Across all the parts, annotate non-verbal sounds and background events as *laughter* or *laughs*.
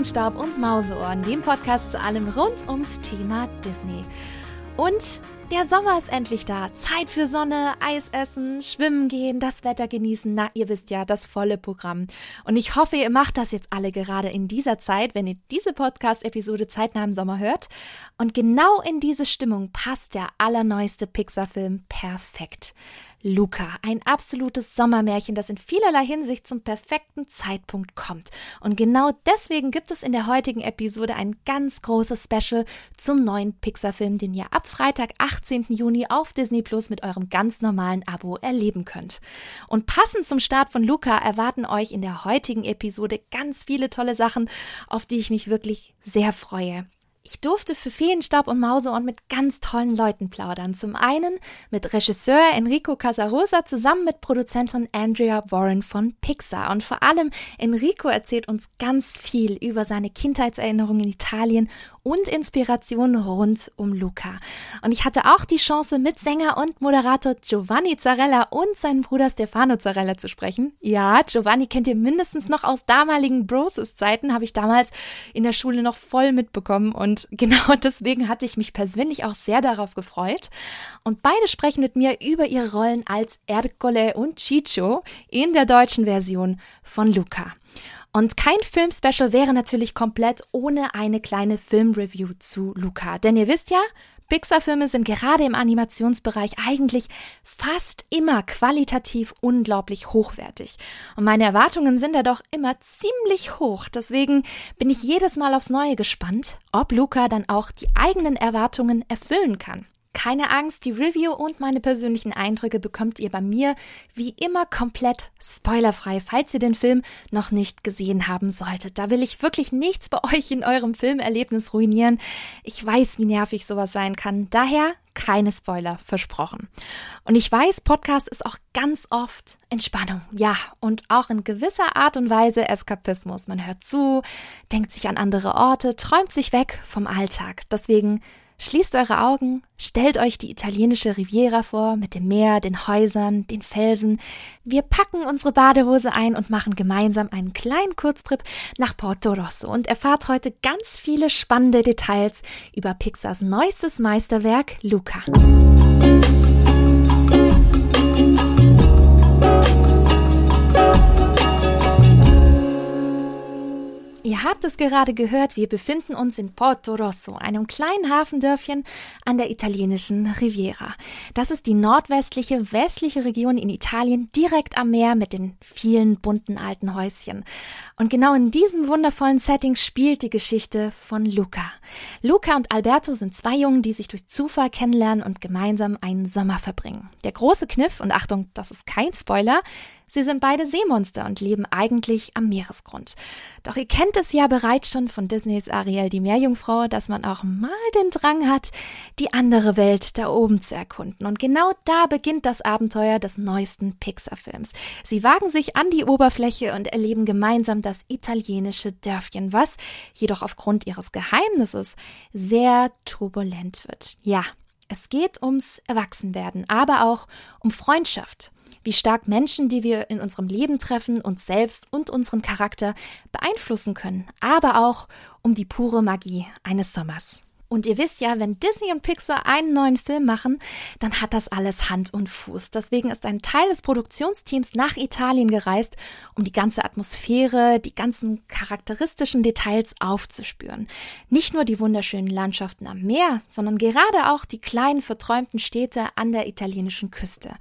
Feenstaub und Mauseohren, dem Podcast zu allem rund ums Thema Disney. Und der Sommer ist endlich da. Zeit für Sonne, Eis essen, schwimmen gehen, das Wetter genießen. Na, ihr wisst ja, das volle Programm. Und ich hoffe, ihr macht das jetzt alle gerade in dieser Zeit, wenn ihr diese Podcast-Episode zeitnah im Sommer hört. Und genau in diese Stimmung passt der allerneueste Pixar-Film perfekt. Luca, ein absolutes Sommermärchen, das in vielerlei Hinsicht zum perfekten Zeitpunkt kommt. Und genau deswegen gibt es in der heutigen Episode ein ganz großes Special zum neuen Pixar-Film, den ihr ab Freitag, 18. Juni auf Disney Plus mit eurem ganz normalen Abo erleben könnt. Und passend zum Start von Luca erwarten euch in der heutigen Episode ganz viele tolle Sachen, auf die ich mich wirklich sehr freue. Ich durfte für Feenstaub und Mauseohren mit ganz tollen Leuten plaudern. Zum einen mit Regisseur Enrico Casarosa zusammen mit Produzentin Andrea Warren von Pixar. Und vor allem Enrico erzählt uns ganz viel über seine Kindheitserinnerungen in Italien und Inspiration rund um Luca. Und ich hatte auch die Chance, mit Sänger und Moderator Giovanni Zarella und seinem Bruder Stefano Zarella zu sprechen. Ja, Giovanni kennt ihr mindestens noch aus damaligen Broses-Zeiten, habe ich damals in der Schule noch voll mitbekommen. Und *laughs* genau deswegen hatte ich mich persönlich auch sehr darauf gefreut. Und beide sprechen mit mir über ihre Rollen als Ercole und Ciccio in der deutschen Version von Luca. Und kein Filmspecial wäre natürlich komplett ohne eine kleine Filmreview zu Luca. Denn ihr wisst ja, Pixar-Filme sind gerade im Animationsbereich eigentlich fast immer qualitativ unglaublich hochwertig. Und meine Erwartungen sind da doch immer ziemlich hoch. Deswegen bin ich jedes Mal aufs Neue gespannt, ob Luca dann auch die eigenen Erwartungen erfüllen kann. Keine Angst, die Review und meine persönlichen Eindrücke bekommt ihr bei mir wie immer komplett spoilerfrei, falls ihr den Film noch nicht gesehen haben solltet. Da will ich wirklich nichts bei euch in eurem Filmerlebnis ruinieren. Ich weiß, wie nervig sowas sein kann. Daher keine Spoiler versprochen. Und ich weiß, Podcast ist auch ganz oft Entspannung, ja, und auch in gewisser Art und Weise Eskapismus. Man hört zu, denkt sich an andere Orte, träumt sich weg vom Alltag. Deswegen Schließt eure Augen, stellt euch die italienische Riviera vor mit dem Meer, den Häusern, den Felsen. Wir packen unsere Badehose ein und machen gemeinsam einen kleinen Kurztrip nach Porto Rosso und erfahrt heute ganz viele spannende Details über Pixars neuestes Meisterwerk Luca. Ihr habt es gerade gehört, wir befinden uns in Porto Rosso, einem kleinen Hafendörfchen an der italienischen Riviera. Das ist die nordwestliche, westliche Region in Italien, direkt am Meer mit den vielen bunten alten Häuschen. Und genau in diesem wundervollen Setting spielt die Geschichte von Luca. Luca und Alberto sind zwei Jungen, die sich durch Zufall kennenlernen und gemeinsam einen Sommer verbringen. Der große Kniff, und Achtung, das ist kein Spoiler, Sie sind beide Seemonster und leben eigentlich am Meeresgrund. Doch ihr kennt es ja bereits schon von Disneys Ariel die Meerjungfrau, dass man auch mal den Drang hat, die andere Welt da oben zu erkunden. Und genau da beginnt das Abenteuer des neuesten Pixar-Films. Sie wagen sich an die Oberfläche und erleben gemeinsam das italienische Dörfchen, was jedoch aufgrund ihres Geheimnisses sehr turbulent wird. Ja, es geht ums Erwachsenwerden, aber auch um Freundschaft wie stark Menschen, die wir in unserem Leben treffen, uns selbst und unseren Charakter beeinflussen können, aber auch um die pure Magie eines Sommers. Und ihr wisst ja, wenn Disney und Pixar einen neuen Film machen, dann hat das alles Hand und Fuß. Deswegen ist ein Teil des Produktionsteams nach Italien gereist, um die ganze Atmosphäre, die ganzen charakteristischen Details aufzuspüren. Nicht nur die wunderschönen Landschaften am Meer, sondern gerade auch die kleinen verträumten Städte an der italienischen Küste,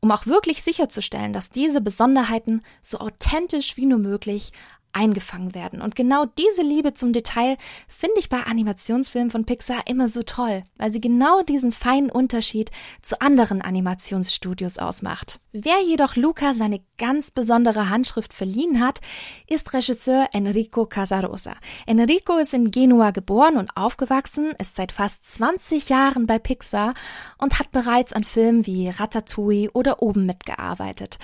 um auch wirklich sicherzustellen, dass diese Besonderheiten so authentisch wie nur möglich eingefangen werden. Und genau diese Liebe zum Detail finde ich bei Animationsfilmen von Pixar immer so toll, weil sie genau diesen feinen Unterschied zu anderen Animationsstudios ausmacht. Wer jedoch Luca seine ganz besondere Handschrift verliehen hat, ist Regisseur Enrico Casarosa. Enrico ist in Genua geboren und aufgewachsen, ist seit fast 20 Jahren bei Pixar und hat bereits an Filmen wie Ratatouille oder Oben mitgearbeitet.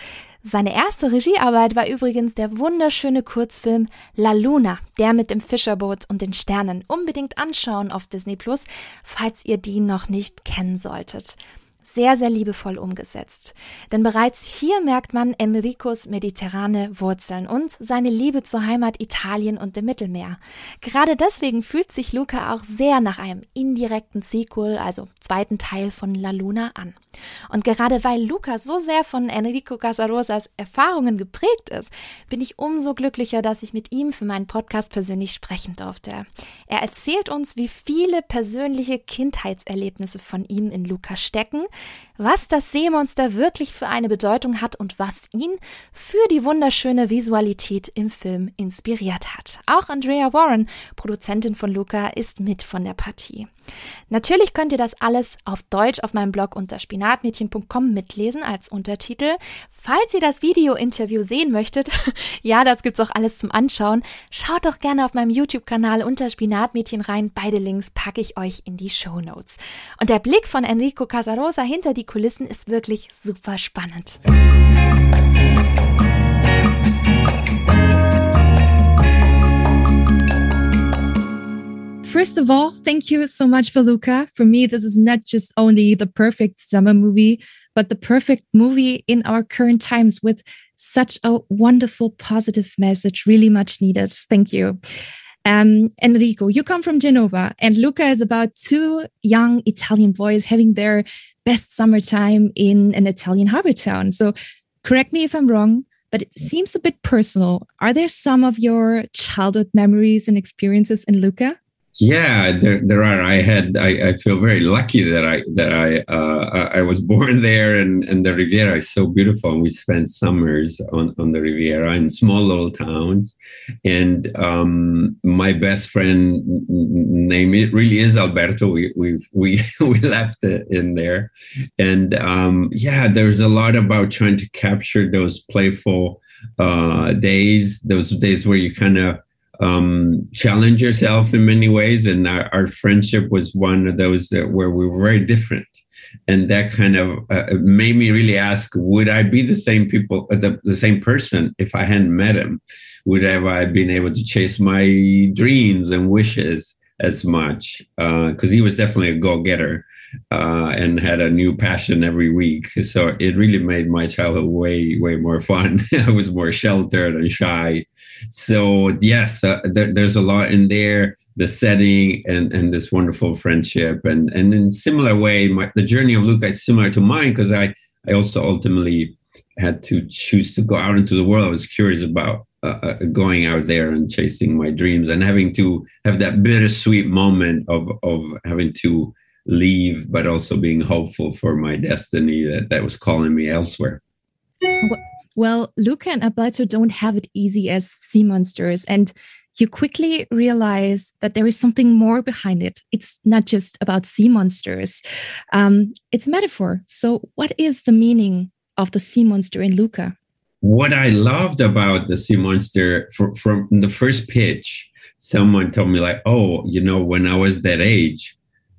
Seine erste Regiearbeit war übrigens der wunderschöne Kurzfilm La Luna, der mit dem Fischerboot und den Sternen. Unbedingt anschauen auf Disney Plus, falls ihr die noch nicht kennen solltet. sehr, sehr liebevoll umgesetzt. Denn bereits hier merkt man Enricos mediterrane Wurzeln und seine Liebe zur Heimat Italien und dem Mittelmeer. Gerade deswegen fühlt sich Luca auch sehr nach einem indirekten Sequel, also zweiten Teil von La Luna an. Und gerade weil Luca so sehr von Enrico Casarosas Erfahrungen geprägt ist, bin ich umso glücklicher, dass ich mit ihm für meinen Podcast persönlich sprechen durfte. Er erzählt uns, wie viele persönliche Kindheitserlebnisse von ihm in Luca stecken, was das Seemonster wirklich für eine Bedeutung hat und was ihn für die wunderschöne Visualität im Film inspiriert hat. Auch Andrea Warren, Produzentin von Luca, ist mit von der Partie. Natürlich könnt ihr das alles auf Deutsch auf meinem Blog unter spinatmädchen.com mitlesen als Untertitel. Falls ihr das Video-Interview sehen möchtet, *laughs* ja, das gibt's auch alles zum Anschauen, schaut doch gerne auf meinem YouTube-Kanal unter Spinatmädchen rein. Beide Links packe ich euch in die Show Notes. Und der Blick von Enrico Casarosa hinter die Kulissen ist wirklich super spannend. First of all, thank you so much, Valuka. For me, this is not just only the perfect summer movie, but the perfect movie in our current times with such a wonderful, positive message, really much needed. Thank you. Um, Enrico, you come from Genova, and Luca is about two young Italian boys having their best summertime in an Italian harbor town. So, correct me if I'm wrong, but it seems a bit personal. Are there some of your childhood memories and experiences in Luca? Yeah, there, there are. I had. I, I feel very lucky that I that I uh, I was *laughs* born there, and, and the Riviera is so beautiful. And we spent summers on, on the Riviera in small little towns. And um, my best friend name it really is Alberto. We we we *laughs* we left it in there, and um, yeah, there's a lot about trying to capture those playful uh, days, those days where you kind of um, challenge yourself in many ways. And our, our, friendship was one of those that where we were very different. And that kind of uh, made me really ask: Would I be the same people, uh, the, the same person, if I hadn't met him? Would have I been able to chase my dreams and wishes as much? Because uh, he was definitely a go-getter uh, and had a new passion every week. So it really made my childhood way, way more fun. *laughs* I was more sheltered and shy so yes, uh, there, there's a lot in there. The setting and and this wonderful friendship, and and in similar way, my, the journey of Luca is similar to mine because I I also ultimately had to choose to go out into the world. I was curious about uh, uh, going out there and chasing my dreams and having to have that bittersweet moment of of having to leave, but also being hopeful for my destiny that that was calling me elsewhere. Well, Luca and Alberto don't have it easy as sea monsters, and you quickly realize that there is something more behind it. It's not just about sea monsters, um, it's a metaphor. So, what is the meaning of the sea monster in Luca? What I loved about the sea monster for, from the first pitch, someone told me, like, oh, you know, when I was that age,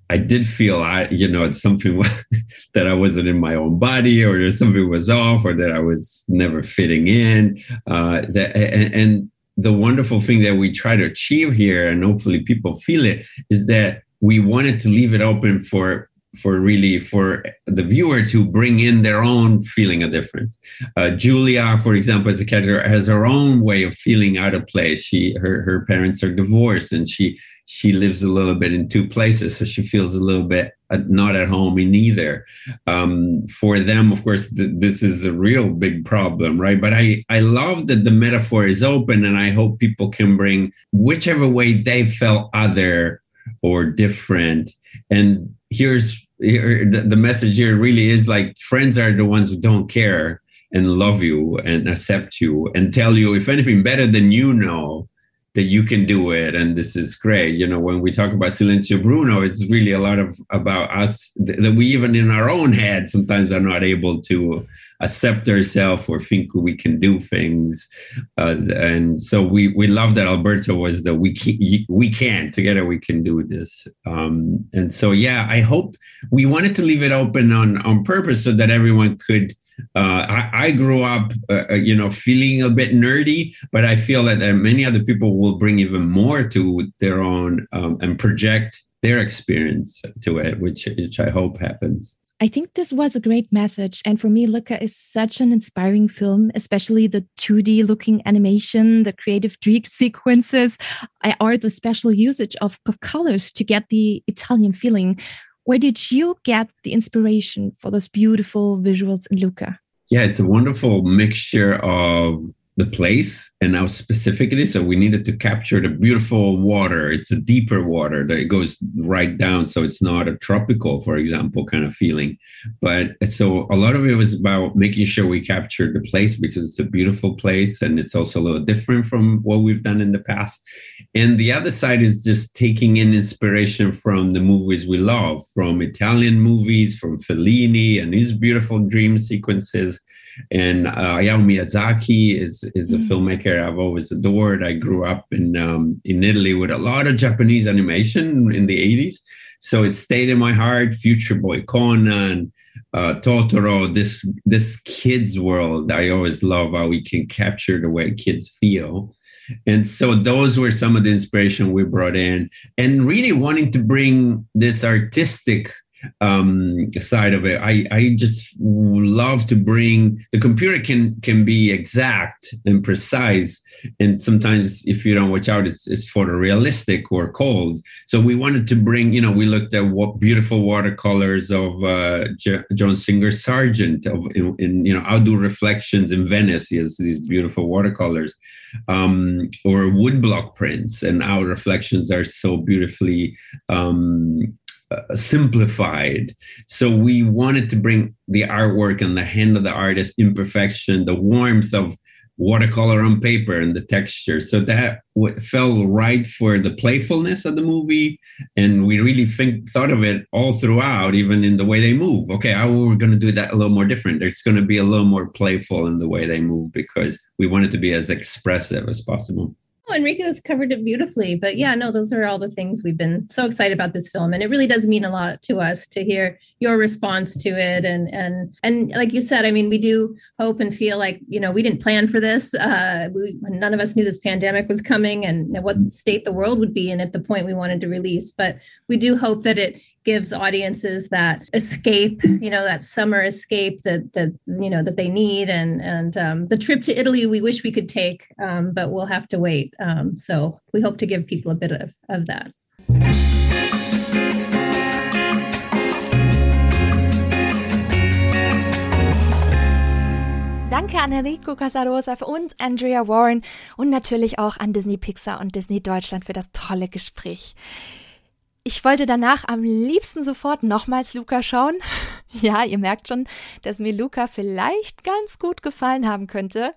I did feel I, you know, it's something *laughs* that I wasn't in my own body, or something was off, or that I was never fitting in. Uh, that and, and the wonderful thing that we try to achieve here, and hopefully people feel it, is that we wanted to leave it open for for really for the viewer to bring in their own feeling of difference. Uh, Julia, for example, as a character, has her own way of feeling out of place. She her her parents are divorced, and she she lives a little bit in two places, so she feels a little bit uh, not at home in either. Um, for them, of course, th- this is a real big problem, right? But I I love that the metaphor is open, and I hope people can bring whichever way they felt other or different. And here's here, the, the message here really is like friends are the ones who don't care and love you and accept you and tell you if anything better than you know that you can do it and this is great. You know when we talk about silencio bruno it's really a lot of about us that we even in our own head sometimes are not able to accept ourselves or think we can do things. Uh, and so we we love that alberto was the we can we can together we can do this. Um, and so yeah i hope we wanted to leave it open on on purpose so that everyone could uh, I, I, grew up, uh, uh, you know, feeling a bit nerdy, but I feel that many other people will bring even more to their own um, and project their experience to it, which which I hope happens. I think this was a great message. And for me, Luca is such an inspiring film, especially the 2D looking animation, the creative *laughs* dream sequences, or the special usage of colors to get the Italian feeling. Where did you get the inspiration for those beautiful visuals in Luca? Yeah, it's a wonderful mixture of the place and how specific it is. So we needed to capture the beautiful water. It's a deeper water that it goes right down. So it's not a tropical, for example, kind of feeling. But so a lot of it was about making sure we captured the place because it's a beautiful place and it's also a little different from what we've done in the past. And the other side is just taking in inspiration from the movies we love, from Italian movies, from Fellini and his beautiful dream sequences and uh, Hayao Miyazaki is is a mm. filmmaker I've always adored. I grew up in um, in Italy with a lot of Japanese animation in the 80s, so it stayed in my heart. Future Boy Conan, uh, Totoro, this this kids world. I always love how we can capture the way kids feel. And so those were some of the inspiration we brought in, and really wanting to bring this artistic um, side of it. I, I just love to bring the computer can can be exact and precise, and sometimes if you don't watch out, it's it's photorealistic or cold. So we wanted to bring, you know, we looked at what beautiful watercolors of uh, J- John Singer Sargent of in, in, you know outdoor reflections in Venice. He has these beautiful watercolors, um, or woodblock prints, and our reflections are so beautifully um, uh, simplified. So we wanted to bring the artwork and the hand of the artist, imperfection, the warmth of watercolor on paper and the texture. So that w- fell right for the playfulness of the movie. And we really think thought of it all throughout, even in the way they move. Okay, how we're going to do that a little more different. It's going to be a little more playful in the way they move because we want it to be as expressive as possible. Oh, Enrico's covered it beautifully. But yeah, no, those are all the things we've been so excited about this film. And it really does mean a lot to us to hear your response to it. And and and like you said, I mean, we do hope and feel like, you know, we didn't plan for this. Uh, we, none of us knew this pandemic was coming and what state the world would be in at the point we wanted to release. But we do hope that it gives audiences that escape you know that summer escape that that you know that they need. And and um, the trip to italy we wish we could take um, but we'll have to wait. Um, so we hope to give people a bit of, of that. Danke an Enrico Casarosa und Andrea Warren und natürlich auch an Disney Pixar und Disney Deutschland für das tolle Gespräch. Ich wollte danach am liebsten sofort nochmals Luca schauen. *laughs* Ja, ihr merkt schon, dass mir Luca vielleicht ganz gut gefallen haben könnte.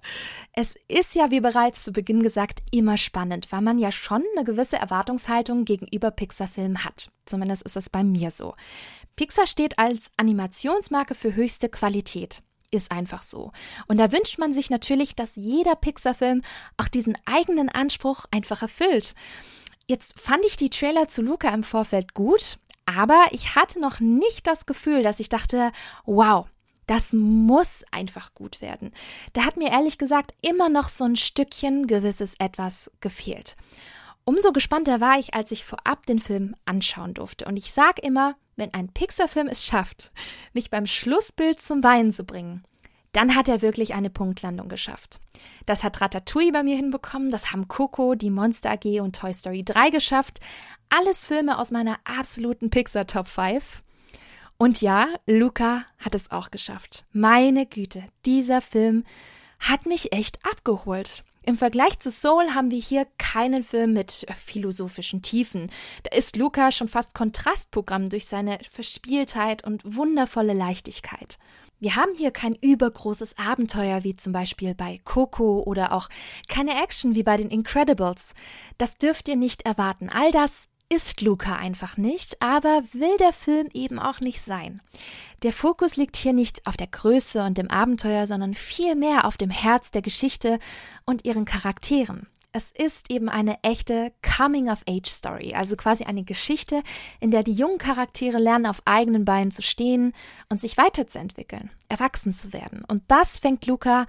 Es ist ja, wie bereits zu Beginn gesagt, immer spannend, weil man ja schon eine gewisse Erwartungshaltung gegenüber Pixar-Filmen hat. Zumindest ist es bei mir so. Pixar steht als Animationsmarke für höchste Qualität. Ist einfach so. Und da wünscht man sich natürlich, dass jeder Pixar-Film auch diesen eigenen Anspruch einfach erfüllt. Jetzt fand ich die Trailer zu Luca im Vorfeld gut, aber ich hatte noch nicht das Gefühl, dass ich dachte, wow, das muss einfach gut werden. Da hat mir ehrlich gesagt immer noch so ein Stückchen gewisses etwas gefehlt. Umso gespannter war ich, als ich vorab den Film anschauen durfte. Und ich sage immer, wenn ein Pixar-Film es schafft, mich beim Schlussbild zum Weinen zu bringen, dann hat er wirklich eine Punktlandung geschafft. Das hat Ratatouille bei mir hinbekommen, das haben Coco, die Monster AG und Toy Story 3 geschafft. Alles Filme aus meiner absoluten Pixar Top 5. Und ja, Luca hat es auch geschafft. Meine Güte, dieser Film hat mich echt abgeholt. Im Vergleich zu Soul haben wir hier keinen Film mit philosophischen Tiefen. Da ist Luca schon fast Kontrastprogramm durch seine Verspieltheit und wundervolle Leichtigkeit. Wir haben hier kein übergroßes Abenteuer wie zum Beispiel bei Coco oder auch keine Action wie bei den Incredibles. Das dürft ihr nicht erwarten. All das ist Luca einfach nicht, aber will der Film eben auch nicht sein. Der Fokus liegt hier nicht auf der Größe und dem Abenteuer, sondern vielmehr auf dem Herz der Geschichte und ihren Charakteren. Es ist eben eine echte Coming-of-Age-Story, also quasi eine Geschichte, in der die jungen Charaktere lernen, auf eigenen Beinen zu stehen und sich weiterzuentwickeln, erwachsen zu werden. Und das fängt Luca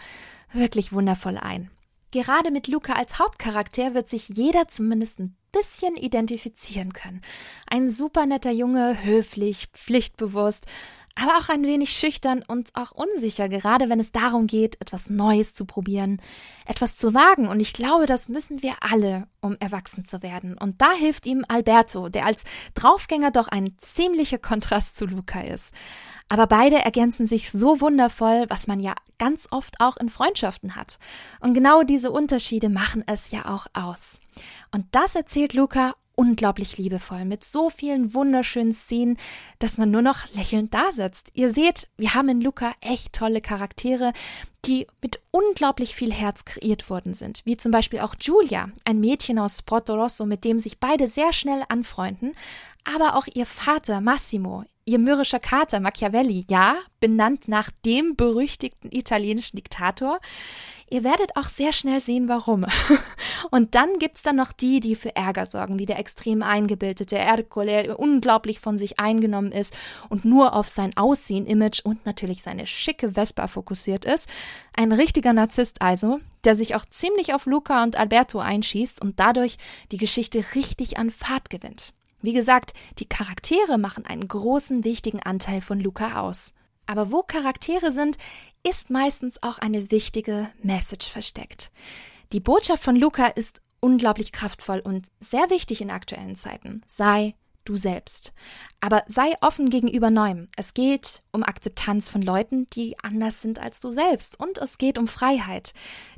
wirklich wundervoll ein. Gerade mit Luca als Hauptcharakter wird sich jeder zumindest ein bisschen identifizieren können. Ein super netter Junge, höflich, pflichtbewusst, aber auch ein wenig schüchtern und auch unsicher, gerade wenn es darum geht, etwas Neues zu probieren, etwas zu wagen. Und ich glaube, das müssen wir alle, um erwachsen zu werden. Und da hilft ihm Alberto, der als Draufgänger doch ein ziemlicher Kontrast zu Luca ist. Aber beide ergänzen sich so wundervoll, was man ja ganz oft auch in Freundschaften hat. Und genau diese Unterschiede machen es ja auch aus. Und das erzählt Luca unglaublich liebevoll mit so vielen wunderschönen Szenen, dass man nur noch lächelnd da sitzt. Ihr seht, wir haben in Luca echt tolle Charaktere, die mit unglaublich viel Herz kreiert worden sind, wie zum Beispiel auch Giulia, ein Mädchen aus Porto Rosso, mit dem sich beide sehr schnell anfreunden, aber auch ihr Vater Massimo, Ihr mürrischer Kater Machiavelli, ja, benannt nach dem berüchtigten italienischen Diktator. Ihr werdet auch sehr schnell sehen, warum. *laughs* Und dann gibt's dann noch die, die für Ärger sorgen, wie der extrem eingebildete Ercole, der unglaublich von sich eingenommen ist und nur auf sein Aussehen, Image und natürlich seine schicke Vespa fokussiert ist. Ein richtiger Narzisst also, der sich auch ziemlich auf Luca und Alberto einschießt und dadurch die Geschichte richtig an Fahrt gewinnt. Wie gesagt, die Charaktere machen einen großen, wichtigen Anteil von Luca aus. Aber wo Charaktere sind, ist meistens auch eine wichtige Message versteckt. Die Botschaft von Luca ist unglaublich kraftvoll und sehr wichtig in aktuellen Zeiten. Sei du selbst. Aber sei offen gegenüber Neuem. Es geht um Akzeptanz von Leuten, die anders sind als du selbst. Und es geht um Freiheit,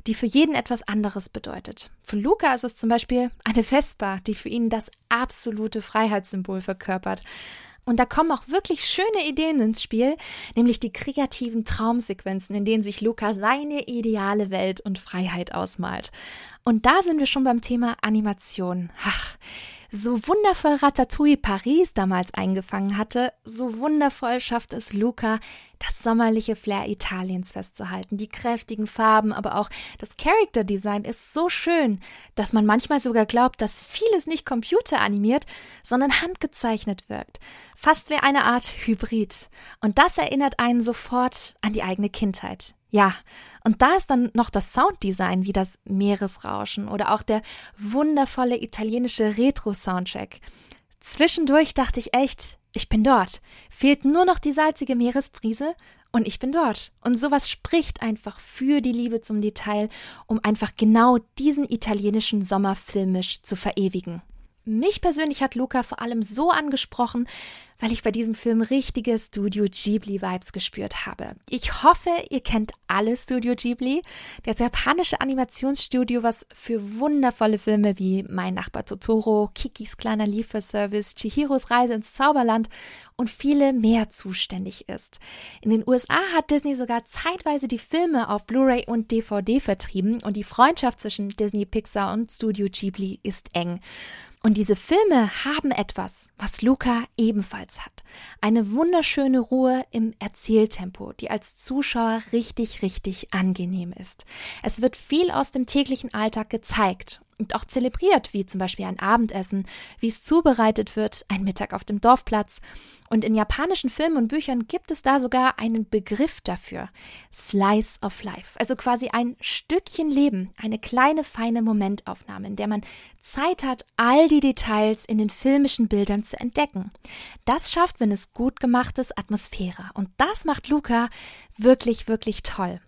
die für jeden etwas anderes bedeutet. Für Luca ist es zum Beispiel eine Vespa, die für ihn das absolute Freiheitssymbol verkörpert. Und da kommen auch wirklich schöne Ideen ins Spiel, nämlich die kreativen Traumsequenzen, in denen sich Luca seine ideale Welt und Freiheit ausmalt. Und da sind wir schon beim Thema Animation. Ach, so wundervoll Ratatouille Paris damals eingefangen hatte, so wundervoll schafft es Luca, das sommerliche Flair Italiens festzuhalten. Die kräftigen Farben, aber auch das Character Design ist so schön, dass man manchmal sogar glaubt, dass vieles nicht computeranimiert, sondern handgezeichnet wirkt. Fast wie eine Art Hybrid. Und das erinnert einen sofort an die eigene Kindheit. Ja, und da ist dann noch das Sounddesign wie das Meeresrauschen oder auch der wundervolle italienische Retro-Soundtrack. Zwischendurch dachte ich echt, ich bin dort. Fehlt nur noch die salzige Meeresbrise und ich bin dort. Und sowas spricht einfach für die Liebe zum Detail, um einfach genau diesen italienischen Sommer filmisch zu verewigen. Mich persönlich hat Luca vor allem so angesprochen, weil ich bei diesem Film richtige Studio Ghibli-Vibes gespürt habe. Ich hoffe, ihr kennt alle Studio Ghibli, das japanische Animationsstudio, was für wundervolle Filme wie Mein Nachbar Totoro, Kikis kleiner Lieferservice, Chihiros Reise ins Zauberland und viele mehr zuständig ist. In den USA hat Disney sogar zeitweise die Filme auf Blu-ray und DVD vertrieben und die Freundschaft zwischen Disney, Pixar und Studio Ghibli ist eng. Und diese Filme haben etwas, was Luca ebenfalls hat. Eine wunderschöne Ruhe im Erzähltempo, die als Zuschauer richtig, richtig angenehm ist. Es wird viel aus dem täglichen Alltag gezeigt und auch zelebriert, wie zum Beispiel ein Abendessen, wie es zubereitet wird, ein Mittag auf dem Dorfplatz. Und in japanischen Filmen und Büchern gibt es da sogar einen Begriff dafür. Slice of Life. Also quasi ein Stückchen Leben, eine kleine, feine Momentaufnahme, in der man Zeit hat, all die Details in den filmischen Bildern zu entdecken. Das schafft, wenn es gut gemacht ist, Atmosphäre. Und das macht Luca wirklich, wirklich toll.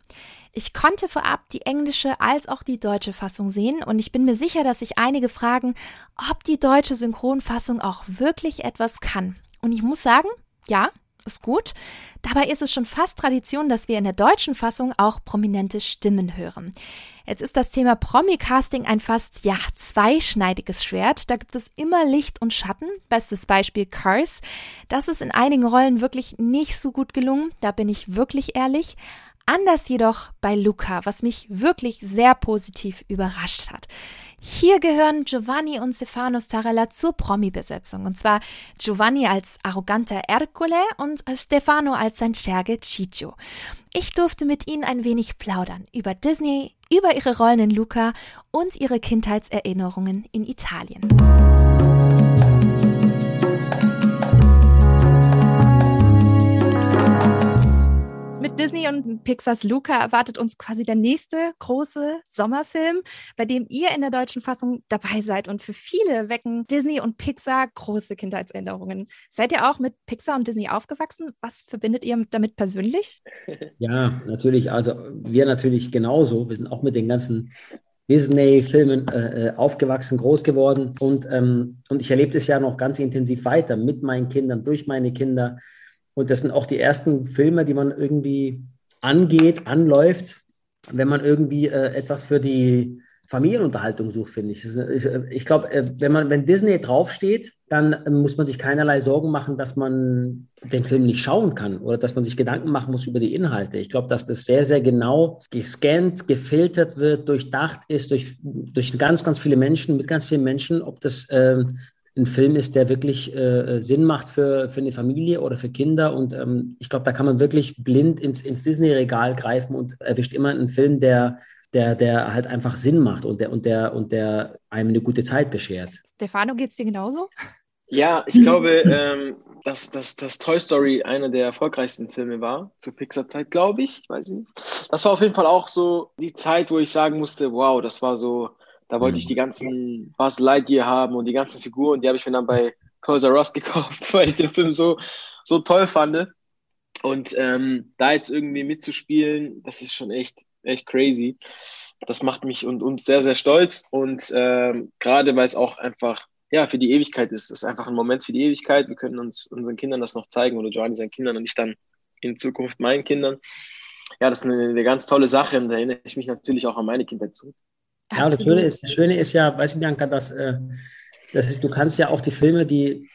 Ich konnte vorab die englische als auch die deutsche Fassung sehen und ich bin mir sicher, dass sich einige fragen, ob die deutsche Synchronfassung auch wirklich etwas kann. Und ich muss sagen, ja, ist gut. Dabei ist es schon fast Tradition, dass wir in der deutschen Fassung auch prominente Stimmen hören. Jetzt ist das Thema Promi-Casting ein fast, ja, zweischneidiges Schwert. Da gibt es immer Licht und Schatten. Bestes Beispiel Cars. Das ist in einigen Rollen wirklich nicht so gut gelungen. Da bin ich wirklich ehrlich. Anders jedoch bei Luca, was mich wirklich sehr positiv überrascht hat. Hier gehören Giovanni und Stefano Starella zur Promi-Besetzung. Und zwar Giovanni als arroganter Ercole und Stefano als sein Scherge Ciccio. Ich durfte mit ihnen ein wenig plaudern über Disney, über ihre Rollen in Luca und ihre Kindheitserinnerungen in Italien. Disney und Pixars Luca erwartet uns quasi der nächste große Sommerfilm, bei dem ihr in der deutschen Fassung dabei seid. Und für viele wecken Disney und Pixar große Kindheitserinnerungen. Seid ihr auch mit Pixar und Disney aufgewachsen? Was verbindet ihr damit persönlich? *laughs* Ja, natürlich. Also wir natürlich genauso. Wir sind auch mit den ganzen Disney-Filmen äh, äh, aufgewachsen, groß geworden und, ähm, und ich erlebe das ja noch ganz intensiv weiter mit meinen Kindern, durch meine Kinder. Und das sind auch die ersten Filme, die man irgendwie angeht, anläuft, wenn man irgendwie äh, etwas für die Familienunterhaltung sucht, finde ich. Ich glaube, äh, wenn wenn Disney draufsteht, dann äh, muss man sich keinerlei Sorgen machen, dass man den Film nicht schauen kann oder dass man sich Gedanken machen muss über die Inhalte. Ich glaube, dass das sehr, sehr genau gescannt, gefiltert wird, durchdacht ist durch, durch ganz, ganz viele Menschen, mit ganz vielen Menschen, ob das ähm, ein Film ist, der wirklich äh, Sinn macht für, für eine Familie oder für Kinder. Und ähm, ich glaube, da kann man wirklich blind ins, ins Disney-Regal greifen und erwischt immer einen Film, der der, der halt einfach Sinn macht und der, und der, und der einem eine gute Zeit beschert. Stefano, geht es dir genauso? Ja, ich glaube, *laughs* ähm, dass, dass, dass Toy Story einer der erfolgreichsten Filme war, zur Pixar-Zeit, glaube ich. Weiß nicht. Das war auf jeden Fall auch so die Zeit, wo ich sagen musste, wow, das war so, da wollte ich die ganzen Buzz Lightyear haben und die ganzen Figuren, die habe ich mir dann bei Toys R Us *laughs* gekauft, weil ich den Film so, so toll fand. Und ähm, da jetzt irgendwie mitzuspielen, das ist schon echt echt crazy. Das macht mich und uns sehr, sehr stolz. Und ähm, gerade weil es auch einfach ja, für die Ewigkeit ist. Das ist einfach ein Moment für die Ewigkeit. Wir können uns unseren Kindern das noch zeigen oder Giovanni seinen Kindern und ich dann in Zukunft meinen Kindern. Ja, das ist eine, eine ganz tolle Sache und da erinnere ich mich natürlich auch an meine Kindheit zurück. Ja, das Schöne, ist, das Schöne ist ja, weißt du, Bianca, dass, äh, das ist, du kannst ja auch die Filme, die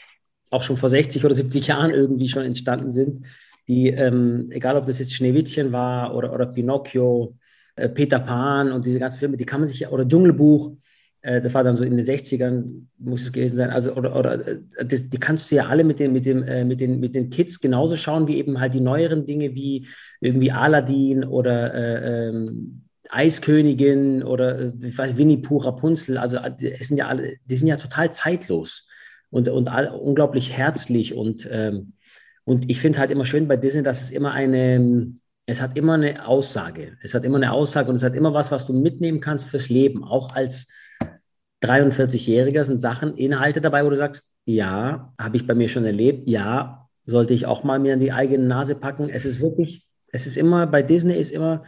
auch schon vor 60 oder 70 Jahren irgendwie schon entstanden sind, die, ähm, egal ob das jetzt Schneewittchen war oder, oder Pinocchio äh, Peter Pan und diese ganzen Filme, die kann man sich, oder Dschungelbuch, äh, das war dann so in den 60ern, muss es gewesen sein, also, oder, oder äh, das, die kannst du ja alle mit den, mit, dem, mit, den, mit den Kids genauso schauen, wie eben halt die neueren Dinge, wie irgendwie Aladdin oder äh, ähm, Eiskönigin oder ich weiß, Winnie Pooh, Rapunzel, also die sind ja alle, die sind ja total zeitlos und, und all, unglaublich herzlich und, ähm, und ich finde halt immer schön bei Disney, dass es immer eine, es hat immer eine Aussage. Es hat immer eine Aussage und es hat immer was, was du mitnehmen kannst fürs Leben. Auch als 43-Jähriger sind Sachen, Inhalte dabei, wo du sagst, ja, habe ich bei mir schon erlebt, ja, sollte ich auch mal mir in die eigene Nase packen. Es ist wirklich, es ist immer, bei Disney ist immer,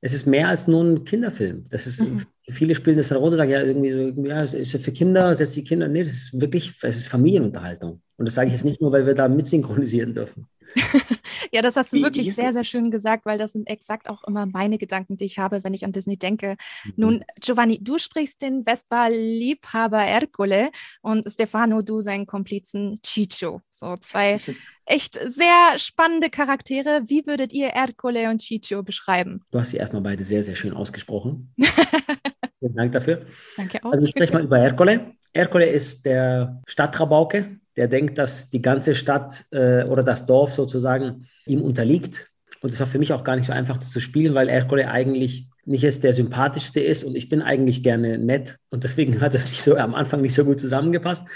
es ist mehr als nur ein Kinderfilm. Das ist, mhm. viele spielen das dann runter, sagen, ja, irgendwie so, ja, es ist für Kinder, setzt die Kinder, nee, das ist wirklich, es ist Familienunterhaltung. Und das sage ich jetzt nicht nur, weil wir da mitsynchronisieren dürfen. *laughs* ja, das hast du wirklich sehr, sehr schön gesagt, weil das sind exakt auch immer meine Gedanken, die ich habe, wenn ich an Disney denke. Mhm. Nun, Giovanni, du sprichst den Vespa-Liebhaber Ercole und Stefano, du seinen Komplizen Chicho. So zwei *laughs* echt sehr spannende Charaktere. Wie würdet ihr Ercole und Chicho beschreiben? Du hast sie erstmal beide sehr, sehr schön ausgesprochen. *laughs* Vielen Dank dafür. Danke auch. Also ich spreche mal über Ercole. Ercole ist der Stadtrabauke der denkt, dass die ganze Stadt äh, oder das Dorf sozusagen ihm unterliegt. Und es war für mich auch gar nicht so einfach zu spielen, weil Ercole eigentlich nicht jetzt der sympathischste ist und ich bin eigentlich gerne nett und deswegen *laughs* hat es nicht so am Anfang nicht so gut zusammengepasst.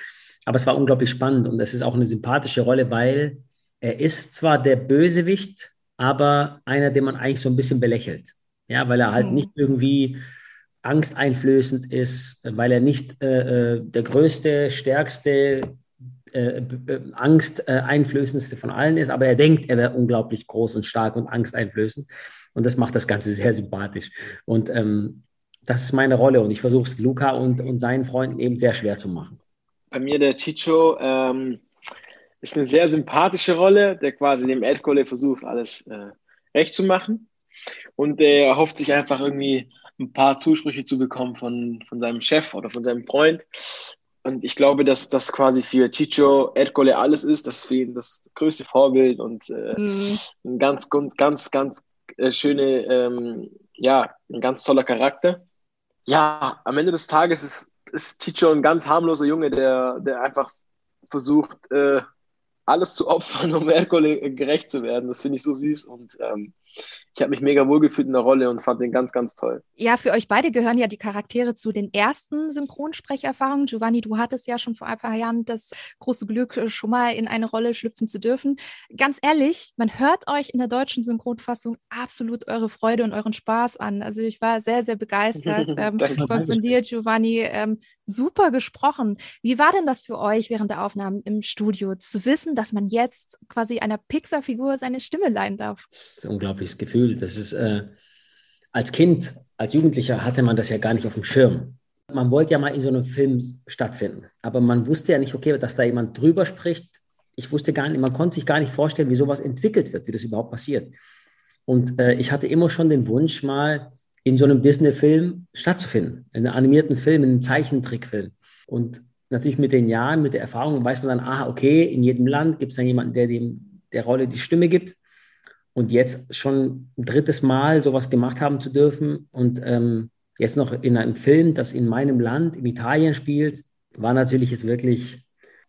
Aber es war unglaublich spannend und es ist auch eine sympathische Rolle, weil er ist zwar der Bösewicht, aber einer, den man eigentlich so ein bisschen belächelt. Ja, weil er halt mhm. nicht irgendwie angsteinflößend ist, weil er nicht äh, äh der größte, stärkste, äh, äh, Angst äh, von allen ist, aber er denkt, er wäre unglaublich groß und stark und angsteinflößend. Und das macht das Ganze sehr sympathisch. Und ähm, das ist meine Rolle und ich versuche es Luca und, und seinen Freunden eben sehr schwer zu machen. Bei mir der Chicho ähm, ist eine sehr sympathische Rolle, der quasi dem Erdkohle versucht, alles äh, recht zu machen. Und er hofft sich einfach irgendwie ein paar Zusprüche zu bekommen von, von seinem Chef oder von seinem Freund. Und ich glaube, dass das quasi für Chicho Ercole alles ist, das ist für ihn das größte Vorbild und äh, mhm. ein ganz, ganz, ganz, ganz äh, schöne, ähm, ja, ein ganz toller Charakter. Ja, am Ende des Tages ist, ist Chicho ein ganz harmloser Junge, der, der einfach versucht, äh, alles zu opfern, *laughs* um Ercole gerecht zu werden. Das finde ich so süß und ähm, ich habe mich mega wohlgefühlt in der Rolle und fand den ganz, ganz toll. Ja, für euch beide gehören ja die Charaktere zu den ersten Synchronsprecherfahrungen. Giovanni, du hattest ja schon vor ein paar Jahren das große Glück, schon mal in eine Rolle schlüpfen zu dürfen. Ganz ehrlich, man hört euch in der deutschen Synchronfassung absolut eure Freude und euren Spaß an. Also ich war sehr, sehr begeistert *laughs* ähm, von, von dir, Giovanni. Ähm, super gesprochen. Wie war denn das für euch während der Aufnahmen im Studio, zu wissen, dass man jetzt quasi einer Pixar-Figur seine Stimme leihen darf? Das ist ein unglaubliches Gefühl. Das ist äh, als Kind, als Jugendlicher hatte man das ja gar nicht auf dem Schirm. Man wollte ja mal in so einem Film stattfinden, aber man wusste ja nicht, okay, dass da jemand drüber spricht. Ich wusste gar nicht, man konnte sich gar nicht vorstellen, wie sowas entwickelt wird, wie das überhaupt passiert. Und äh, ich hatte immer schon den Wunsch, mal in so einem Disney-Film stattzufinden, in einem animierten Film, in einem Zeichentrickfilm. Und natürlich mit den Jahren, mit der Erfahrung weiß man dann, ah, okay, in jedem Land gibt es dann jemanden, der dem der Rolle die Stimme gibt. Und jetzt schon ein drittes Mal sowas gemacht haben zu dürfen und ähm, jetzt noch in einem Film, das in meinem Land, in Italien spielt, war natürlich jetzt wirklich,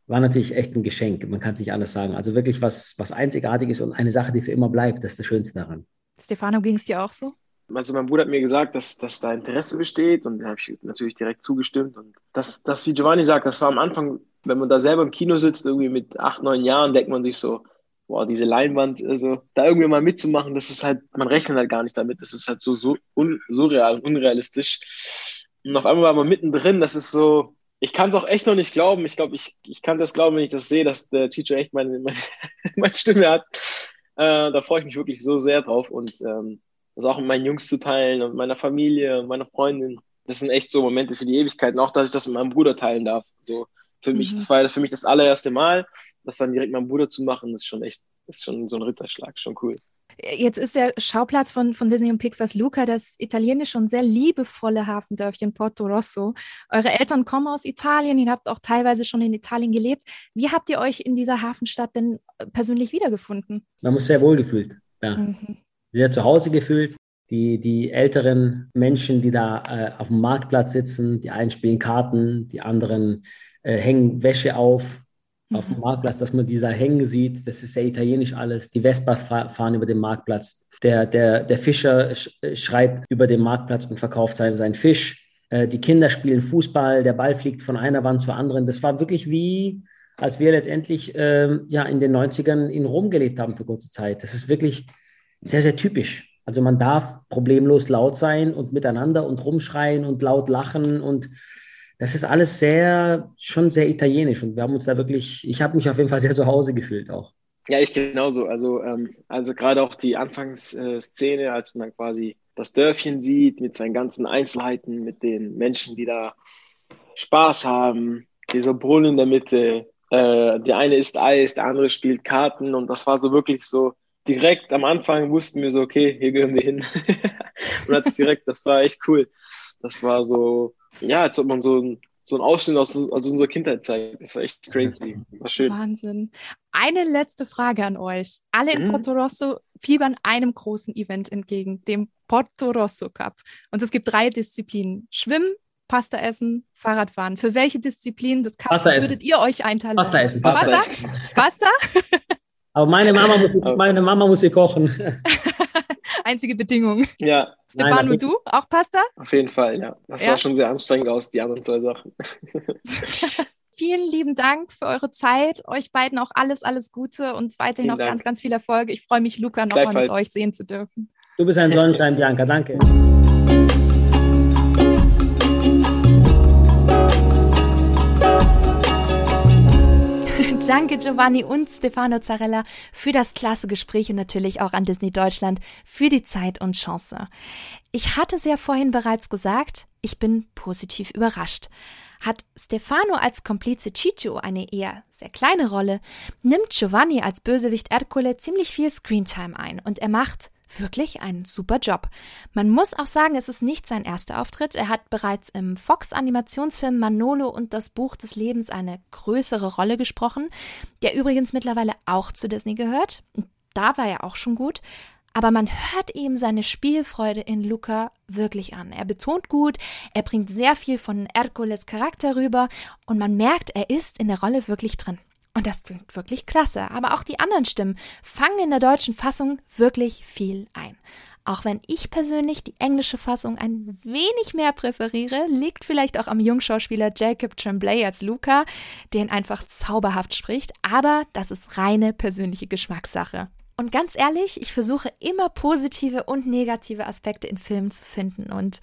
war natürlich echt ein Geschenk. Man kann es nicht anders sagen. Also wirklich was, was Einzigartiges und eine Sache, die für immer bleibt. Das ist das Schönste daran. Stefano, ging es dir auch so? Also mein Bruder hat mir gesagt, dass, dass da Interesse besteht und da habe ich natürlich direkt zugestimmt. Und das, das, wie Giovanni sagt, das war am Anfang, wenn man da selber im Kino sitzt, irgendwie mit acht, neun Jahren, denkt man sich so, boah, diese Leinwand, also da irgendwie mal mitzumachen, das ist halt, man rechnet halt gar nicht damit. Das ist halt so, so un, surreal und unrealistisch. Und auf einmal war man mittendrin, das ist so, ich kann es auch echt noch nicht glauben. Ich glaube, ich, ich kann es erst glauben, wenn ich das sehe, dass der Chicho echt meine, *laughs* meine, meine Stimme hat. Äh, da freue ich mich wirklich so sehr drauf und ähm, das auch mit meinen Jungs zu teilen und meiner Familie und meiner Freundin. Das sind echt so Momente für die Ewigkeit. Und auch, dass ich das mit meinem Bruder teilen darf. So für mich, mhm. das war für mich das allererste Mal, das dann direkt meinem Bruder zu machen, ist schon echt, ist schon so ein Ritterschlag, schon cool. Jetzt ist der Schauplatz von, von Disney und Pixars Luca das italienische und sehr liebevolle Hafendörfchen Porto Rosso. Eure Eltern kommen aus Italien, ihr habt auch teilweise schon in Italien gelebt. Wie habt ihr euch in dieser Hafenstadt denn persönlich wiedergefunden? Man muss sehr wohl gefühlt, ja. Mhm sehr zu Hause gefühlt. Die, die älteren Menschen, die da äh, auf dem Marktplatz sitzen, die einen spielen Karten, die anderen äh, hängen Wäsche auf mhm. auf dem Marktplatz, dass man die da hängen sieht. Das ist sehr italienisch alles. Die Vespas fahren über den Marktplatz. Der, der, der Fischer schreit über den Marktplatz und verkauft seinen, seinen Fisch. Äh, die Kinder spielen Fußball, der Ball fliegt von einer Wand zur anderen. Das war wirklich wie, als wir letztendlich äh, ja, in den 90ern in Rom gelebt haben für kurze Zeit. Das ist wirklich sehr, sehr typisch. Also man darf problemlos laut sein und miteinander und rumschreien und laut lachen und das ist alles sehr, schon sehr italienisch und wir haben uns da wirklich, ich habe mich auf jeden Fall sehr zu Hause gefühlt auch. Ja, ich genauso. Also, ähm, also gerade auch die Anfangsszene, als man quasi das Dörfchen sieht mit seinen ganzen Einzelheiten, mit den Menschen, die da Spaß haben, dieser Brunnen in der Mitte, äh, der eine isst Eis, der andere spielt Karten und das war so wirklich so direkt am Anfang wussten wir so, okay, hier gehören wir hin. *laughs* und das direkt, das war echt cool. Das war so, ja, als ob man so ein, so ein Ausschnitt aus, aus unserer Kindheit zeigt. Das war echt crazy. War schön. Wahnsinn. Eine letzte Frage an euch. Alle in mhm. Porto Rosso fiebern einem großen Event entgegen, dem Porto Rosso Cup. Und es gibt drei Disziplinen. Schwimmen, Pasta essen, Fahrradfahren. Für welche Disziplinen des Cups würdet ihr euch einteilen? Pasta essen. Pasta? Pasta? Pasta? *laughs* Aber *laughs* meine Mama muss, meine Mama muss hier kochen. *laughs* Einzige Bedingung. Ja. Stefano, du? Auch Pasta? Auf jeden Fall, ja. Das ja. sah schon sehr anstrengend aus, die anderen zwei Sachen. *laughs* Vielen lieben Dank für eure Zeit. Euch beiden auch alles, alles Gute und weiterhin Vielen noch Dank. ganz, ganz viel Erfolg. Ich freue mich, Luca, nochmal mit euch sehen zu dürfen. Du bist ein Sonnenschein, Bianca. Danke. Danke Giovanni und Stefano Zarella für das klasse Gespräch und natürlich auch an Disney Deutschland für die Zeit und Chance. Ich hatte es ja vorhin bereits gesagt, ich bin positiv überrascht. Hat Stefano als Komplize Ciccio eine eher sehr kleine Rolle, nimmt Giovanni als Bösewicht Ercole ziemlich viel Screentime ein und er macht wirklich einen super Job. Man muss auch sagen, es ist nicht sein erster Auftritt. Er hat bereits im Fox-Animationsfilm Manolo und das Buch des Lebens eine größere Rolle gesprochen, der übrigens mittlerweile auch zu Disney gehört. Da war er auch schon gut. Aber man hört ihm seine Spielfreude in Luca wirklich an. Er betont gut, er bringt sehr viel von Ercoles Charakter rüber und man merkt, er ist in der Rolle wirklich drin. Und das klingt wirklich klasse. Aber auch die anderen Stimmen fangen in der deutschen Fassung wirklich viel ein. Auch wenn ich persönlich die englische Fassung ein wenig mehr präferiere, liegt vielleicht auch am Jungschauspieler Jacob Tremblay als Luca, den einfach zauberhaft spricht, aber das ist reine persönliche Geschmackssache. Und ganz ehrlich, ich versuche immer positive und negative Aspekte in Filmen zu finden und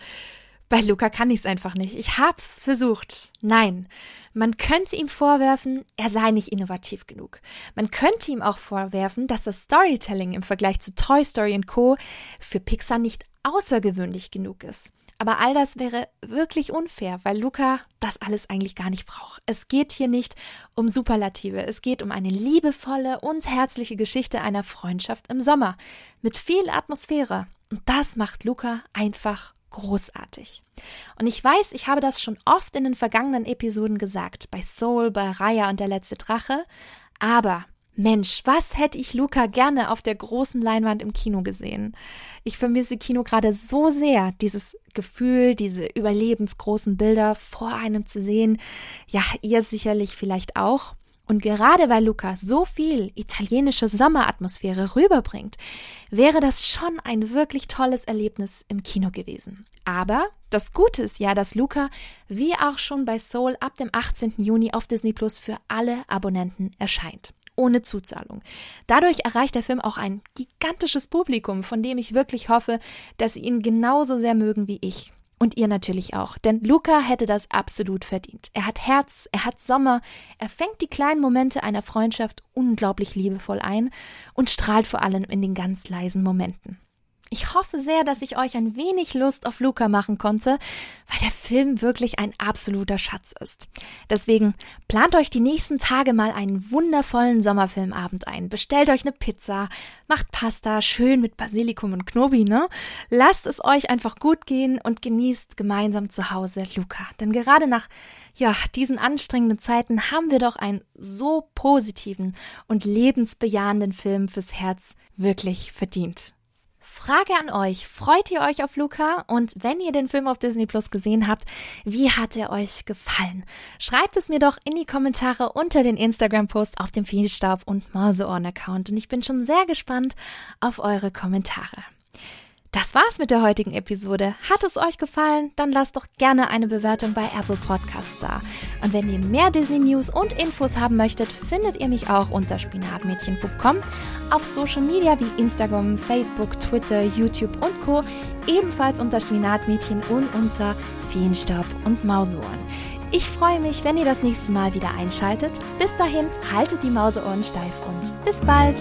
bei Luca kann ich es einfach nicht. Ich hab's versucht. Nein. Man könnte ihm vorwerfen, er sei nicht innovativ genug. Man könnte ihm auch vorwerfen, dass das Storytelling im Vergleich zu Toy Story und Co. für Pixar nicht außergewöhnlich genug ist. Aber all das wäre wirklich unfair, weil Luca das alles eigentlich gar nicht braucht. Es geht hier nicht um Superlative. Es geht um eine liebevolle und herzliche Geschichte einer Freundschaft im Sommer mit viel Atmosphäre. Und das macht Luca einfach großartig. Und ich weiß, ich habe das schon oft in den vergangenen Episoden gesagt, bei Soul, bei Raya und der letzte Drache, aber Mensch, was hätte ich Luca gerne auf der großen Leinwand im Kino gesehen? Ich vermisse Kino gerade so sehr, dieses Gefühl, diese überlebensgroßen Bilder vor einem zu sehen. Ja, ihr sicherlich vielleicht auch. Und gerade weil Luca so viel italienische Sommeratmosphäre rüberbringt, wäre das schon ein wirklich tolles Erlebnis im Kino gewesen. Aber das Gute ist ja, dass Luca, wie auch schon bei Soul, ab dem 18. Juni auf Disney Plus für alle Abonnenten erscheint. Ohne Zuzahlung. Dadurch erreicht der Film auch ein gigantisches Publikum, von dem ich wirklich hoffe, dass sie ihn genauso sehr mögen wie ich. Und ihr natürlich auch, denn Luca hätte das absolut verdient. Er hat Herz, er hat Sommer, er fängt die kleinen Momente einer Freundschaft unglaublich liebevoll ein und strahlt vor allem in den ganz leisen Momenten. Ich hoffe sehr, dass ich euch ein wenig Lust auf Luca machen konnte, weil der Film wirklich ein absoluter Schatz ist. Deswegen plant euch die nächsten Tage mal einen wundervollen Sommerfilmabend ein. Bestellt euch eine Pizza, macht Pasta schön mit Basilikum und Knobi, ne? Lasst es euch einfach gut gehen und genießt gemeinsam zu Hause Luca. Denn gerade nach ja, diesen anstrengenden Zeiten haben wir doch einen so positiven und lebensbejahenden Film fürs Herz wirklich verdient. Frage an euch, freut ihr euch auf Luca? Und wenn ihr den Film auf Disney Plus gesehen habt, wie hat er euch gefallen? Schreibt es mir doch in die Kommentare unter den Instagram-Post auf dem Feenstaub und Mauseohren-Account. Und ich bin schon sehr gespannt auf eure Kommentare. Das war's mit der heutigen Episode. Hat es euch gefallen? Dann lasst doch gerne eine Bewertung bei Apple Podcasts da. Und wenn ihr mehr Disney News und Infos haben möchtet, findet ihr mich auch unter spinatmädchen.com, auf Social Media wie Instagram, Facebook, Twitter, YouTube und Co. Ebenfalls unter Spinatmädchen und unter Feenstaub und Mauseohren. Ich freue mich, wenn ihr das nächste Mal wieder einschaltet. Bis dahin, haltet die Mauseohren steif und bis bald!